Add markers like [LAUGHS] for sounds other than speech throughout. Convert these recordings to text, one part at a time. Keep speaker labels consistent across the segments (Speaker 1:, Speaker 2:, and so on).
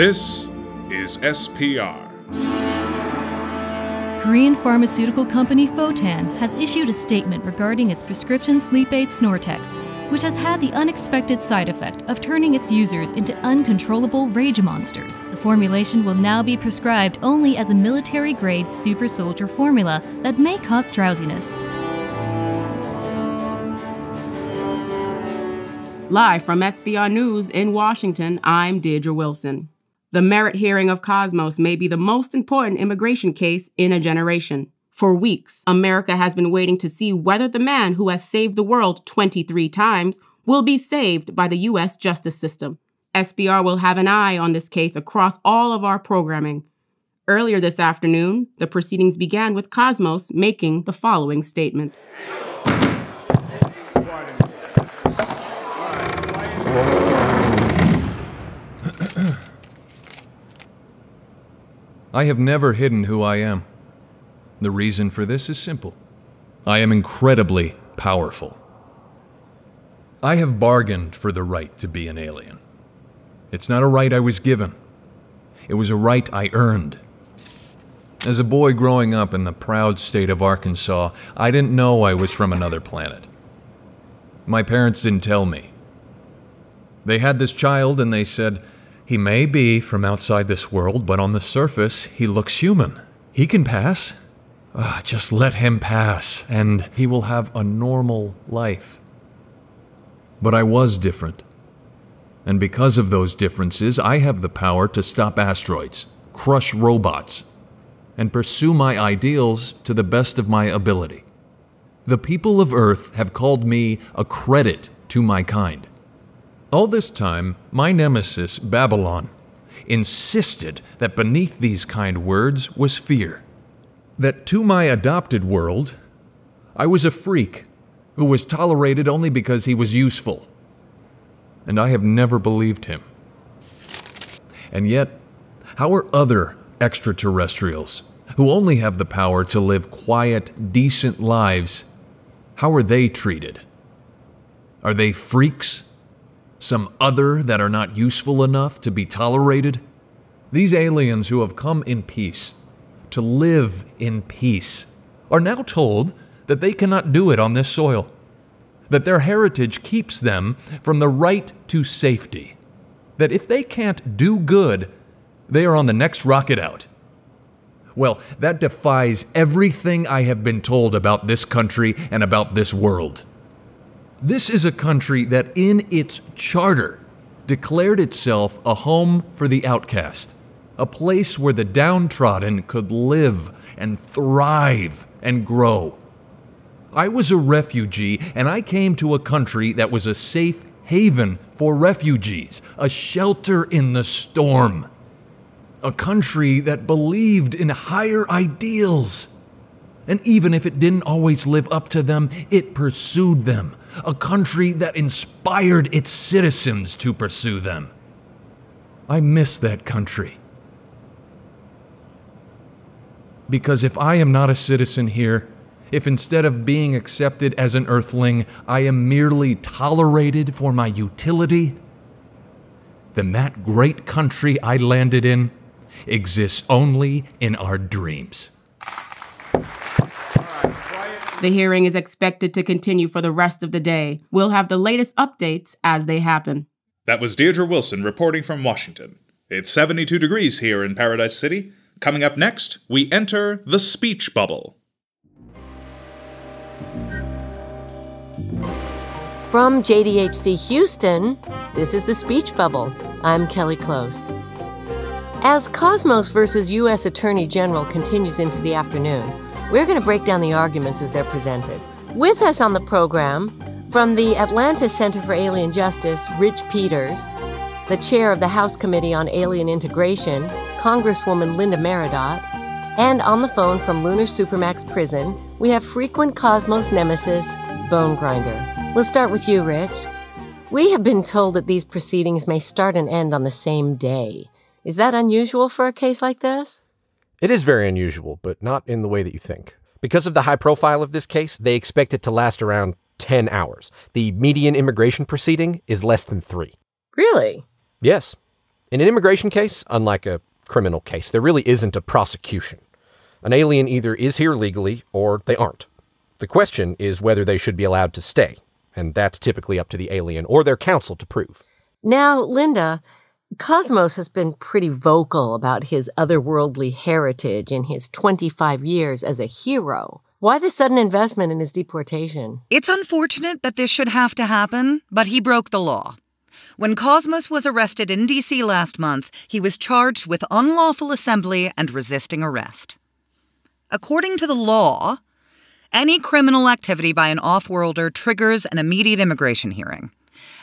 Speaker 1: This is SPR.
Speaker 2: Korean pharmaceutical company Fotan has issued a statement regarding its prescription sleep aid Snortex, which has had the unexpected side effect of turning its users into uncontrollable rage monsters. The formulation will now be prescribed only as a military grade super soldier formula that may cause drowsiness.
Speaker 3: Live from SPR News in Washington, I'm Deirdre Wilson. The merit hearing of Cosmos may be the most important immigration case in a generation. For weeks, America has been waiting to see whether the man who has saved the world 23 times will be saved by the U.S. justice system. SPR will have an eye on this case across all of our programming. Earlier this afternoon, the proceedings began with Cosmos making the following statement.
Speaker 4: I have never hidden who I am. The reason for this is simple I am incredibly powerful. I have bargained for the right to be an alien. It's not a right I was given, it was a right I earned. As a boy growing up in the proud state of Arkansas, I didn't know I was from another planet. My parents didn't tell me. They had this child and they said, he may be from outside this world, but on the surface, he looks human. He can pass. Uh, just let him pass, and he will have a normal life. But I was different. And because of those differences, I have the power to stop asteroids, crush robots, and pursue my ideals to the best of my ability. The people of Earth have called me a credit to my kind. All this time, my nemesis, Babylon, insisted that beneath these kind words was fear. That to my adopted world, I was a freak who was tolerated only because he was useful. And I have never believed him. And yet, how are other extraterrestrials, who only have the power to live quiet, decent lives, how are they treated? Are they freaks? Some other that are not useful enough to be tolerated? These aliens who have come in peace, to live in peace, are now told that they cannot do it on this soil, that their heritage keeps them from the right to safety, that if they can't do good, they are on the next rocket out. Well, that defies everything I have been told about this country and about this world. This is a country that, in its charter, declared itself a home for the outcast, a place where the downtrodden could live and thrive and grow. I was a refugee, and I came to a country that was a safe haven for refugees, a shelter in the storm, a country that believed in higher ideals. And even if it didn't always live up to them, it pursued them a country that inspired its citizens to pursue them. I miss that country. Because if I am not a citizen here, if instead of being accepted as an earthling, I am merely tolerated for my utility, then that great country I landed in exists only in our dreams.
Speaker 3: The hearing is expected to continue for the rest of the day. We'll have the latest updates as they happen.
Speaker 1: That was Deirdre Wilson reporting from Washington. It's 72 degrees here in Paradise City. Coming up next, we enter the speech bubble.
Speaker 5: From JDHC Houston, this is the Speech Bubble. I'm Kelly Close. As Cosmos versus U.S. Attorney General continues into the afternoon, we're going to break down the arguments as they're presented. With us on the program, from the Atlantis Center for Alien Justice, Rich Peters, the chair of the House Committee on Alien Integration, Congresswoman Linda Meredith, and on the phone from Lunar Supermax Prison, we have frequent Cosmos nemesis, Bone Grinder. We'll start with you, Rich. We have been told that these proceedings may start and end on the same day. Is that unusual for a case like this?
Speaker 6: It is very unusual, but not in the way that you think. Because of the high profile of this case, they expect it to last around 10 hours. The median immigration proceeding is less than three.
Speaker 5: Really?
Speaker 6: Yes. In an immigration case, unlike a criminal case, there really isn't a prosecution. An alien either is here legally or they aren't. The question is whether they should be allowed to stay, and that's typically up to the alien or their counsel to prove.
Speaker 5: Now, Linda, Cosmos has been pretty vocal about his otherworldly heritage in his 25 years as a hero. Why the sudden investment in his deportation?
Speaker 7: It's unfortunate that this should have to happen, but he broke the law. When Cosmos was arrested in D.C. last month, he was charged with unlawful assembly and resisting arrest. According to the law, any criminal activity by an off worlder triggers an immediate immigration hearing.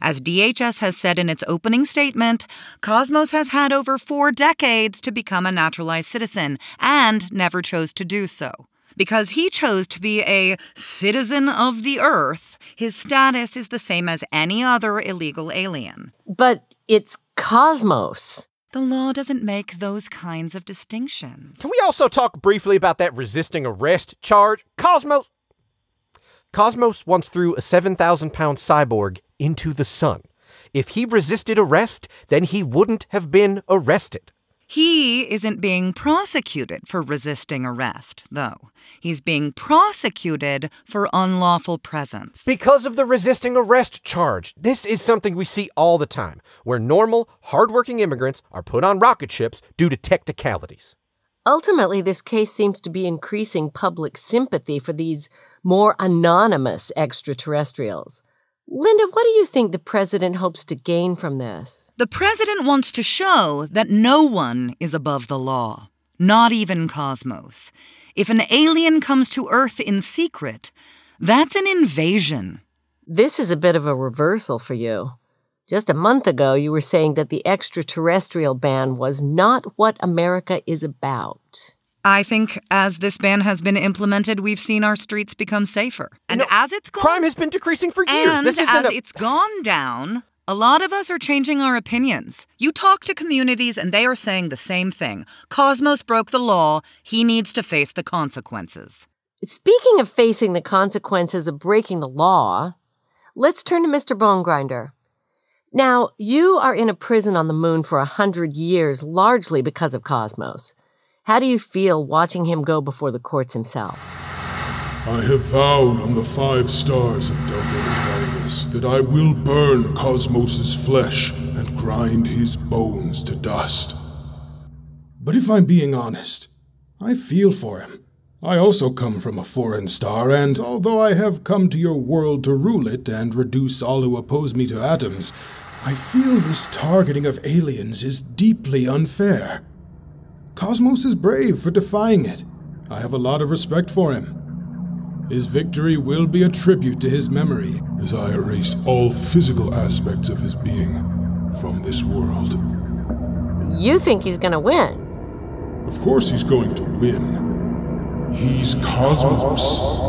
Speaker 7: As DHS has said in its opening statement, Cosmos has had over four decades to become a naturalized citizen and never chose to do so. Because he chose to be a citizen of the Earth, his status is the same as any other illegal alien.
Speaker 5: But it's Cosmos.
Speaker 7: The law doesn't make those kinds of distinctions.
Speaker 6: Can we also talk briefly about that resisting arrest charge? Cosmos. Cosmos once threw a 7,000 pound cyborg into the sun. If he resisted arrest, then he wouldn't have been arrested.
Speaker 7: He isn't being prosecuted for resisting arrest, though. He's being prosecuted for unlawful presence.
Speaker 6: Because of the resisting arrest charge. This is something we see all the time, where normal, hardworking immigrants are put on rocket ships due to technicalities.
Speaker 5: Ultimately, this case seems to be increasing public sympathy for these more anonymous extraterrestrials. Linda, what do you think the president hopes to gain from this?
Speaker 7: The president wants to show that no one is above the law, not even Cosmos. If an alien comes to Earth in secret, that's an invasion.
Speaker 5: This is a bit of a reversal for you. Just a month ago, you were saying that the extraterrestrial ban was not what America is about.
Speaker 7: I think as this ban has been implemented, we've seen our streets become safer. And
Speaker 6: No,
Speaker 7: as it's gone,
Speaker 6: Crime has been decreasing for years.
Speaker 7: and
Speaker 6: this isn't
Speaker 7: as
Speaker 6: a-
Speaker 7: it's gone down, a lot of us are changing our opinions. You talk to communities and they are saying the same thing. Cosmos broke the law. He needs to face the consequences.
Speaker 5: Speaking of facing the consequences of breaking the law, let's turn to Mr. Bone Grinder. Now, you are in a prison on the moon for a hundred years, largely because of Cosmos. How do you feel watching him go before the courts himself?
Speaker 8: I have vowed on the five stars of Delta Orionis that I will burn Cosmos's flesh and grind his bones to dust. But if I'm being honest, I feel for him. I also come from a foreign star, and although I have come to your world to rule it and reduce all who oppose me to atoms, I feel this targeting of aliens is deeply unfair. Cosmos is brave for defying it. I have a lot of respect for him. His victory will be a tribute to his memory as I erase all physical aspects of his being from this world.
Speaker 5: You think he's going to win.
Speaker 8: Of course, he's going to win. He's Cosmos.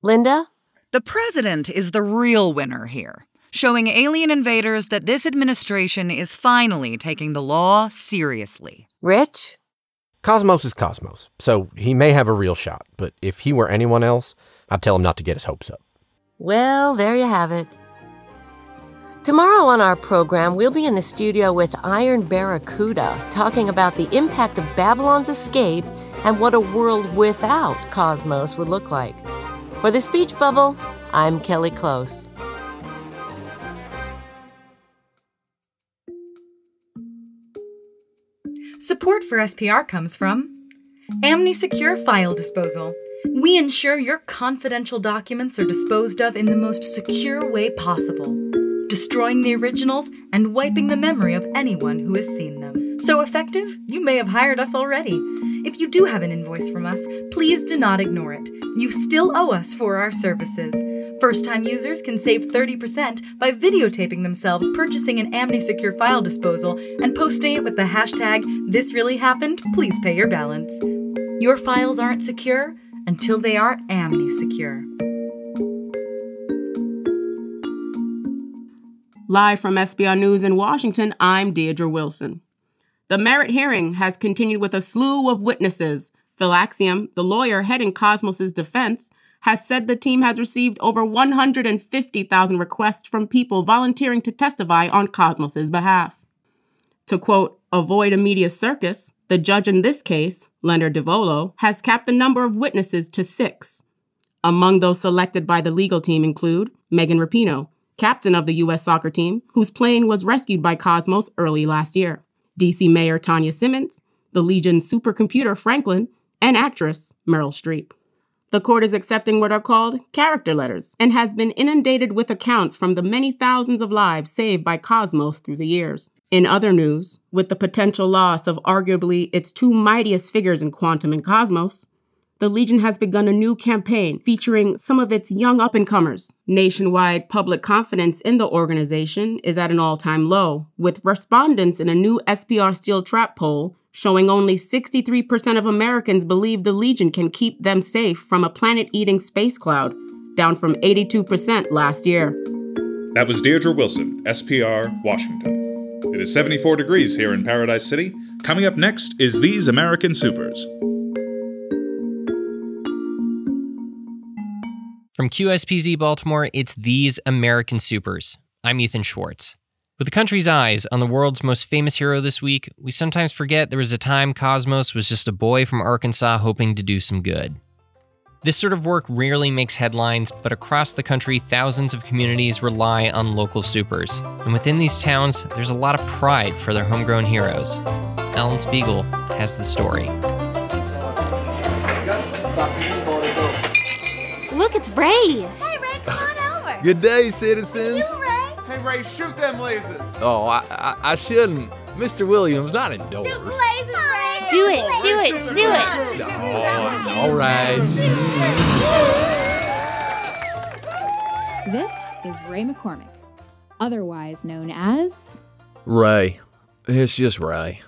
Speaker 5: Linda?
Speaker 7: The president is the real winner here, showing alien invaders that this administration is finally taking the law seriously.
Speaker 5: Rich?
Speaker 6: Cosmos is Cosmos, so he may have a real shot, but if he were anyone else, I'd tell him not to get his hopes up.
Speaker 5: Well, there you have it. Tomorrow on our program, we'll be in the studio with Iron Barracuda talking about the impact of Babylon's escape and what a world without Cosmos would look like. For the Speech Bubble, I'm Kelly Close.
Speaker 9: Support for SPR comes from Amni Secure File Disposal. We ensure your confidential documents are disposed of in the most secure way possible, destroying the originals and wiping the memory of anyone who has seen them. So effective, you may have hired us already. If you do have an invoice from us, please do not ignore it. You still owe us for our services. First time users can save 30% by videotaping themselves purchasing an AmniSecure file disposal and posting it with the hashtag This Really Happened, please pay your balance. Your files aren't secure until they are AmniSecure.
Speaker 3: Live from SPR News in Washington, I'm Deirdre Wilson. The merit hearing has continued with a slew of witnesses. Phil Axiom, the lawyer heading Cosmos's defense, has said the team has received over 150,000 requests from people volunteering to testify on Cosmos's behalf. To quote, avoid a media circus, the judge in this case, Leonard DeVolo, has capped the number of witnesses to six. Among those selected by the legal team include Megan Rapinoe, captain of the U.S. soccer team, whose plane was rescued by Cosmos early last year, DC Mayor Tanya Simmons, the Legion supercomputer Franklin, and actress Meryl Streep. The court is accepting what are called character letters and has been inundated with accounts from the many thousands of lives saved by Cosmos through the years. In other news, with the potential loss of arguably its two mightiest figures in Quantum and Cosmos, the Legion has begun a new campaign featuring some of its young up and comers. Nationwide public confidence in the organization is at an all time low, with respondents in a new SPR Steel Trap poll showing only 63% of Americans believe the Legion can keep them safe from a planet eating space cloud, down from 82% last year.
Speaker 1: That was Deirdre Wilson, SPR, Washington. It is 74 degrees here in Paradise City. Coming up next is These American Supers.
Speaker 10: From QSPZ Baltimore, it's These American Supers. I'm Ethan Schwartz. With the country's eyes on the world's most famous hero this week, we sometimes forget there was a time Cosmos was just a boy from Arkansas hoping to do some good. This sort of work rarely makes headlines, but across the country, thousands of communities rely on local supers. And within these towns, there's a lot of pride for their homegrown heroes. Ellen Spiegel has the story.
Speaker 11: Look, it's Ray.
Speaker 12: Hey, Ray, come on over.
Speaker 4: Good day, citizens.
Speaker 12: You, Ray?
Speaker 13: Hey, Ray, shoot them lasers.
Speaker 4: Oh, I, I, I shouldn't. Mr. Williams, not indoors.
Speaker 12: Shoot lasers, Ray.
Speaker 11: Do it, do it, do it.
Speaker 4: Oh, all right.
Speaker 14: This is Ray McCormick, otherwise known as.
Speaker 4: Ray. It's just Ray.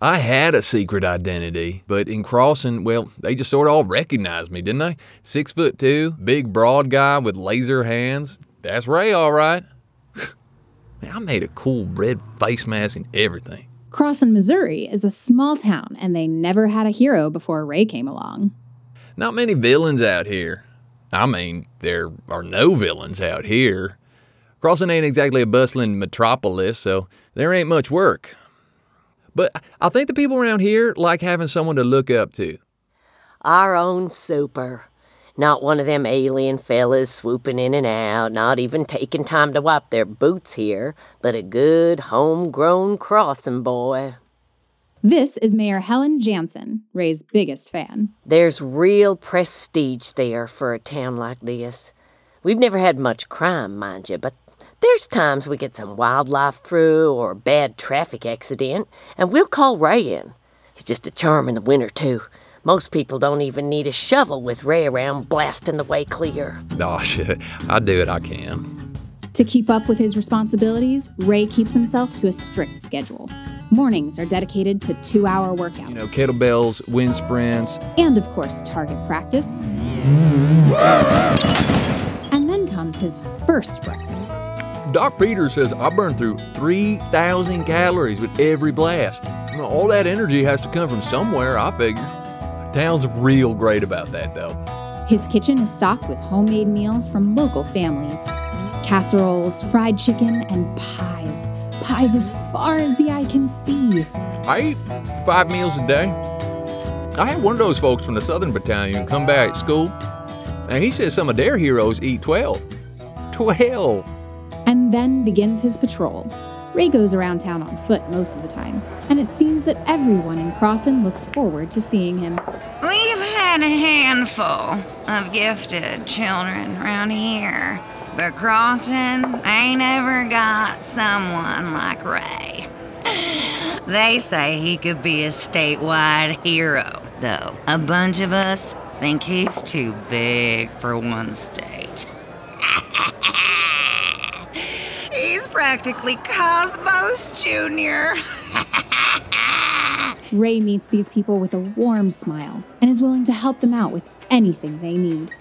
Speaker 4: I had a secret identity, but in crossing, well, they just sort of all recognized me, didn't they? Six foot two, big broad guy with laser hands. That's Ray, all right. [LAUGHS] Man, I made a cool red face mask and everything.
Speaker 14: Crossin, Missouri is a small town, and they never had a hero before Ray came along.
Speaker 4: Not many villains out here. I mean, there are no villains out here. Crossin ain't exactly a bustling metropolis, so there ain't much work. But I think the people around here like having someone to look up to.
Speaker 5: Our own super. Not one of them alien fellas swooping in and out, not even taking time to wipe their boots here, but a good homegrown crossing boy.
Speaker 14: This is Mayor Helen Jansen, Ray's biggest fan.
Speaker 5: There's real prestige there for a town like this. We've never had much crime, mind you, but there's times we get some wildlife through or a bad traffic accident, and we'll call Ray in. He's just a charm in the winter, too. Most people don't even need a shovel with Ray around blasting the way clear.
Speaker 4: Oh, [LAUGHS] shit. I do what I can.
Speaker 14: To keep up with his responsibilities, Ray keeps himself to a strict schedule. Mornings are dedicated to two hour workouts.
Speaker 4: You know, kettlebells, wind sprints.
Speaker 14: And, of course, target practice. And then comes his first breakfast.
Speaker 4: Doc Peters says I burn through 3,000 calories with every blast. All that energy has to come from somewhere, I figure. Town's real great about that, though.
Speaker 14: His kitchen is stocked with homemade meals from local families casseroles, fried chicken, and pies. Pies as far as the eye can see.
Speaker 4: I eat five meals a day. I had one of those folks from the Southern Battalion come back at school, and he says some of their heroes eat 12. 12!
Speaker 14: And then begins his patrol. Ray goes around town on foot most of the time, and it seems that everyone in Crossin looks forward to seeing him.
Speaker 7: We've had a handful of gifted children around here, but Crossin ain't ever got someone like Ray. [SIGHS] They say he could be a statewide hero, though a bunch of us think he's too big for one state. [LAUGHS] He's practically Cosmos Jr. [LAUGHS]
Speaker 14: Ray meets these people with a warm smile and is willing to help them out with anything they need.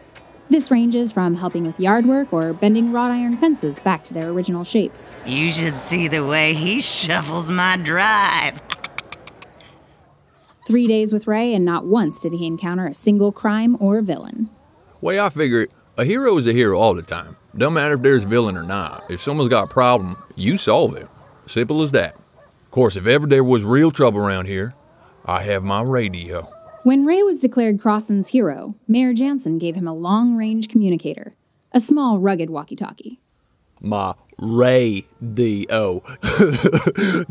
Speaker 14: This ranges from helping with yard work or bending wrought iron fences back to their original shape.
Speaker 7: You should see the way he shuffles my drive.
Speaker 14: Three days with Ray, and not once did he encounter a single crime or villain.
Speaker 4: Way I figure a hero is a hero all the time. Don't matter if there's a villain or not. If someone's got a problem, you solve it. Simple as that. Of course, if ever there was real trouble around here, I have my radio.
Speaker 14: When Ray was declared Crossen's hero, Mayor Jansen gave him a long range communicator, a small, rugged walkie talkie.
Speaker 4: My radio. [LAUGHS]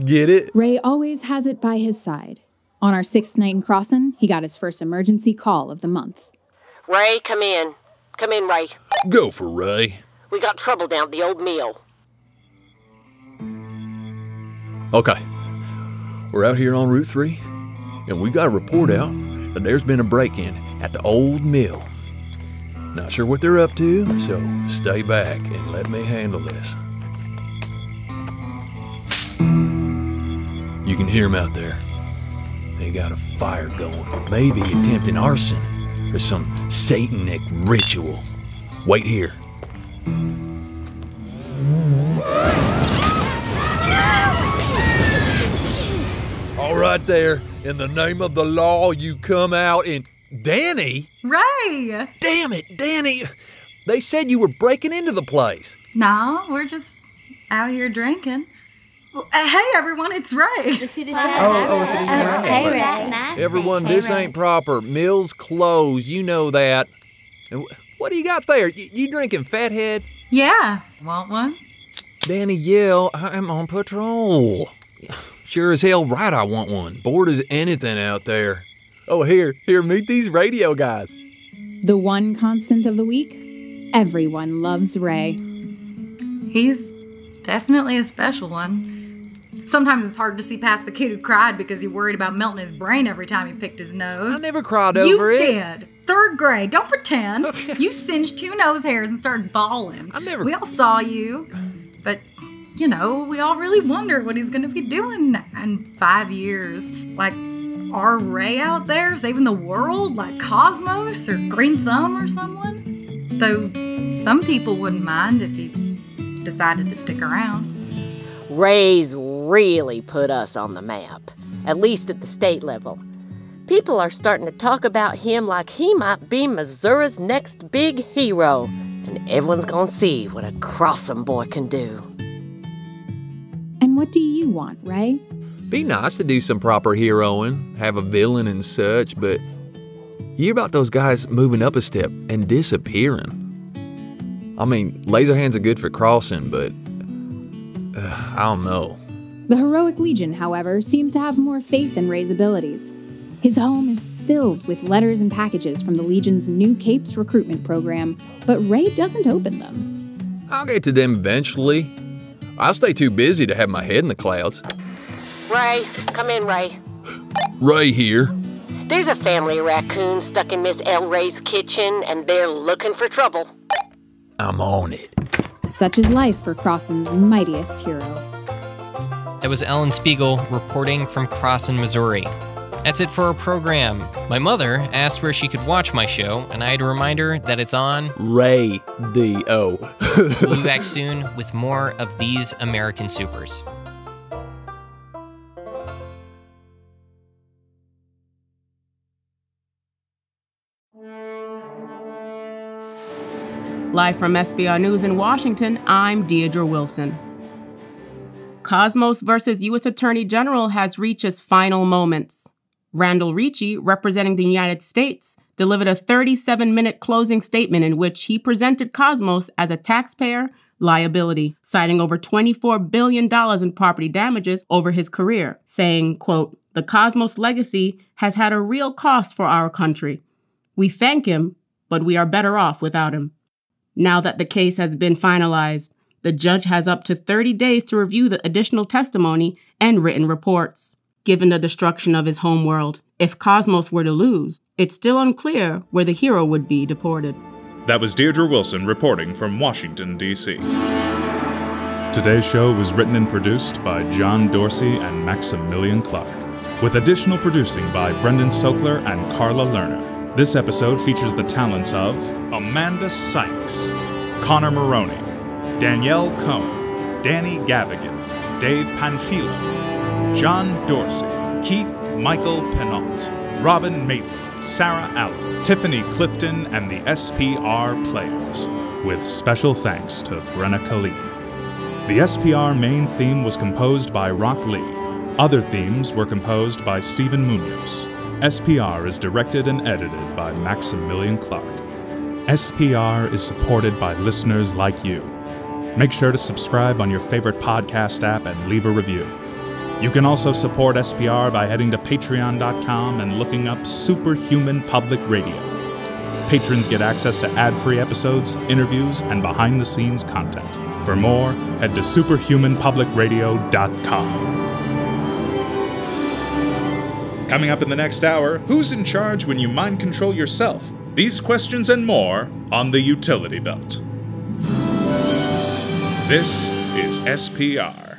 Speaker 4: Get it?
Speaker 14: Ray always has it by his side. On our sixth night in Crossen, he got his first emergency call of the month.
Speaker 5: Ray, come in. Come in, Ray.
Speaker 4: Go for Ray.
Speaker 5: We got trouble down at the old mill.
Speaker 4: Okay. We're out here on Route 3, and we got a report out that there's been a break in at the old mill. Not sure what they're up to, so stay back and let me handle this. You can hear them out there. They got a fire going, maybe attempting arson or some satanic ritual. Wait here. All right, there. In the name of the law, you come out and. Danny?
Speaker 15: Ray!
Speaker 4: Damn it, Danny! They said you were breaking into the place.
Speaker 15: No, we're just out here drinking. Well, uh, hey, everyone, it's Ray.
Speaker 12: Oh, hey, Ray.
Speaker 4: Everyone, this ain't proper. Mill's closed. You know that. And wh- what do you got there? You, you drinking, fathead?
Speaker 15: Yeah, want one?
Speaker 4: Danny Yell, I'm on patrol. Sure as hell right I want one. Bored as anything out there. Oh, here, here, meet these radio guys.
Speaker 14: The one constant of the week? Everyone loves Ray.
Speaker 15: He's definitely a special one. Sometimes it's hard to see past the kid who cried because he worried about melting his brain every time he picked his nose.
Speaker 4: I never cried
Speaker 15: you
Speaker 4: over it.
Speaker 15: You did. Third grade. Don't pretend. [LAUGHS] you singed two nose hairs and started bawling. I
Speaker 4: never.
Speaker 15: We all saw you, but you know, we all really wonder what he's going to be doing in five years. Like, are Ray out there saving the world, like Cosmos or Green Thumb or someone? Though some people wouldn't mind if he decided to stick around.
Speaker 5: Ray's really put us on the map, at least at the state level. People are starting to talk about him like he might be Missouri's next big hero, and everyone's gonna see what a Crossum boy can do.
Speaker 14: And what do you want, Ray?
Speaker 4: Be nice to do some proper heroing, have a villain and such, but you hear about those guys moving up a step and disappearing. I mean, laser hands are good for crossing, but uh, I don't know.
Speaker 14: The Heroic Legion, however, seems to have more faith in Ray's abilities. His home is filled with letters and packages from the Legion's new Capes recruitment program, but Ray doesn't open them.
Speaker 4: I'll get to them eventually. I'll stay too busy to have my head in the clouds.
Speaker 5: Ray, come in, Ray.
Speaker 4: Ray here.
Speaker 5: There's a family of raccoons stuck in Miss El Ray's kitchen, and they're looking for trouble.
Speaker 4: I'm on it.
Speaker 14: Such is life for Crossen's mightiest hero.
Speaker 10: That was Ellen Spiegel reporting from Crosson, Missouri. That's it for our program. My mother asked where she could watch my show, and I had to remind her that it's on
Speaker 4: Ray D.O.
Speaker 10: we'll be [LAUGHS] back soon with more of these American supers.
Speaker 3: Live from SPR News in Washington, I'm Deirdre Wilson. Cosmos versus U.S. Attorney General has reached its final moments. Randall Ricci, representing the United States, delivered a 37 minute closing statement in which he presented Cosmos as a taxpayer liability, citing over $24 billion in property damages over his career, saying, quote, the Cosmos legacy has had a real cost for our country. We thank him, but we are better off without him. Now that the case has been finalized, the judge has up to 30 days to review the additional testimony and written reports. Given the destruction of his homeworld, if Cosmos were to lose, it's still unclear where the hero would be deported.
Speaker 1: That was Deirdre Wilson reporting from Washington, D.C. Today's show was written and produced by John Dorsey and Maximilian Clark, with additional producing by Brendan Sokler and Carla Lerner. This episode features the talents of Amanda Sykes, Connor Maroney, Danielle Cohn, Danny Gavigan, Dave Panfilo, John Dorsey, Keith Michael Penalt, Robin Maitland, Sarah Allen, Tiffany Clifton, and the SPR players, with special thanks to Brenna Khalid. The SPR main theme was composed by Rock Lee. Other themes were composed by Stephen Munoz. SPR is directed and edited by Maximilian Clark. SPR is supported by listeners like you. Make sure to subscribe on your favorite podcast app and leave a review. You can also support SPR by heading to patreon.com and looking up Superhuman Public Radio. Patrons get access to ad free episodes, interviews, and behind the scenes content. For more, head to superhumanpublicradio.com. Coming up in the next hour, who's in charge when you mind control yourself? These questions and more on the utility belt. This is SPR.